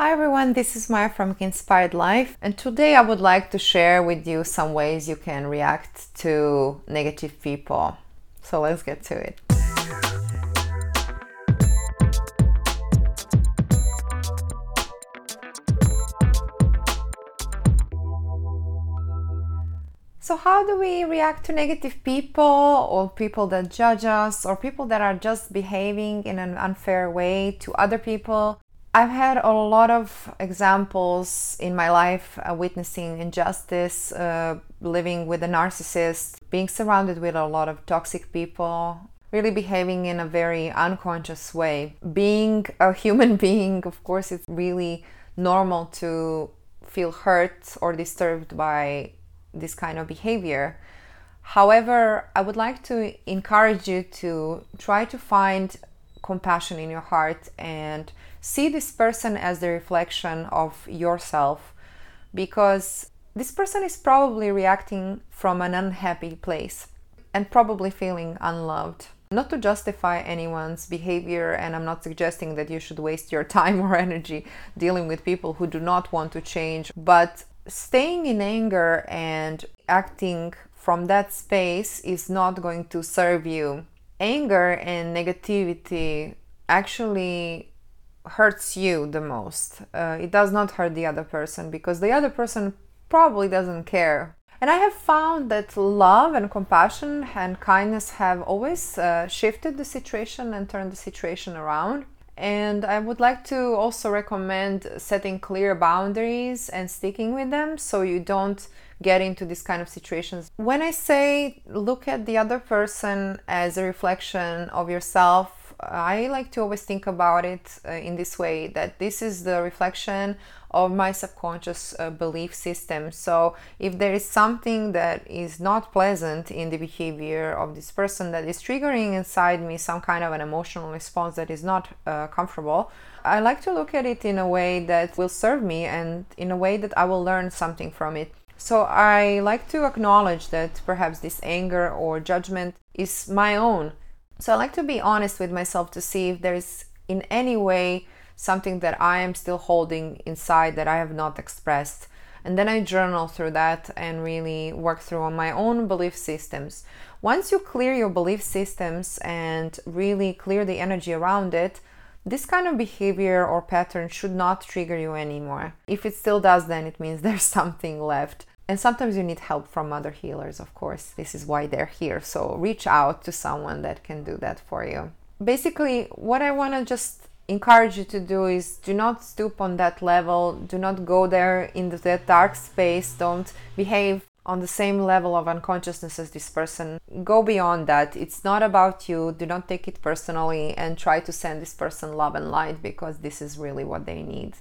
Hi everyone, this is Maya from Inspired Life, and today I would like to share with you some ways you can react to negative people. So let's get to it. So, how do we react to negative people or people that judge us or people that are just behaving in an unfair way to other people? I've had a lot of examples in my life uh, witnessing injustice, uh, living with a narcissist, being surrounded with a lot of toxic people, really behaving in a very unconscious way. Being a human being, of course, it's really normal to feel hurt or disturbed by this kind of behavior. However, I would like to encourage you to try to find compassion in your heart and see this person as the reflection of yourself because this person is probably reacting from an unhappy place and probably feeling unloved. Not to justify anyone's behavior, and I'm not suggesting that you should waste your time or energy dealing with people who do not want to change, but staying in anger and acting from that space is not going to serve you. Anger and negativity actually hurts you the most. Uh, it does not hurt the other person because the other person probably doesn't care. And I have found that love and compassion and kindness have always uh, shifted the situation and turned the situation around. And I would like to also recommend setting clear boundaries and sticking with them so you don't get into this kind of situations. When I say look at the other person as a reflection of yourself, I like to always think about it uh, in this way that this is the reflection of my subconscious uh, belief system. So, if there is something that is not pleasant in the behavior of this person that is triggering inside me some kind of an emotional response that is not uh, comfortable, I like to look at it in a way that will serve me and in a way that I will learn something from it. So, I like to acknowledge that perhaps this anger or judgment is my own so I like to be honest with myself to see if there's in any way something that I am still holding inside that I have not expressed. And then I journal through that and really work through on my own belief systems. Once you clear your belief systems and really clear the energy around it, this kind of behavior or pattern should not trigger you anymore. If it still does, then it means there's something left. And sometimes you need help from other healers, of course. This is why they're here. So reach out to someone that can do that for you. Basically, what I want to just encourage you to do is do not stoop on that level, do not go there in that dark space, don't behave on the same level of unconsciousness as this person. Go beyond that. It's not about you. Do not take it personally and try to send this person love and light because this is really what they need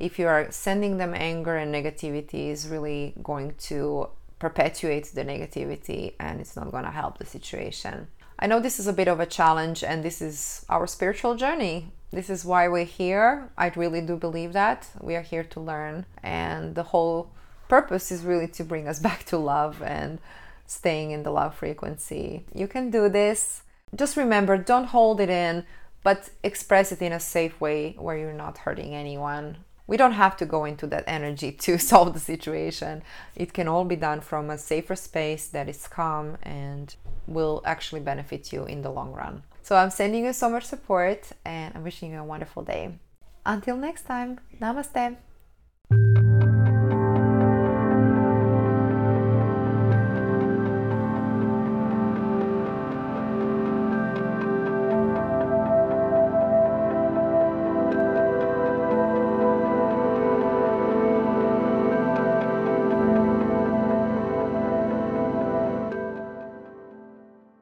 if you are sending them anger and negativity is really going to perpetuate the negativity and it's not going to help the situation. I know this is a bit of a challenge and this is our spiritual journey. This is why we're here. I really do believe that. We are here to learn and the whole purpose is really to bring us back to love and staying in the love frequency. You can do this. Just remember, don't hold it in, but express it in a safe way where you're not hurting anyone we don't have to go into that energy to solve the situation. It can all be done from a safer space that is calm and will actually benefit you in the long run. So I'm sending you so much support and I'm wishing you a wonderful day. Until next time, namaste.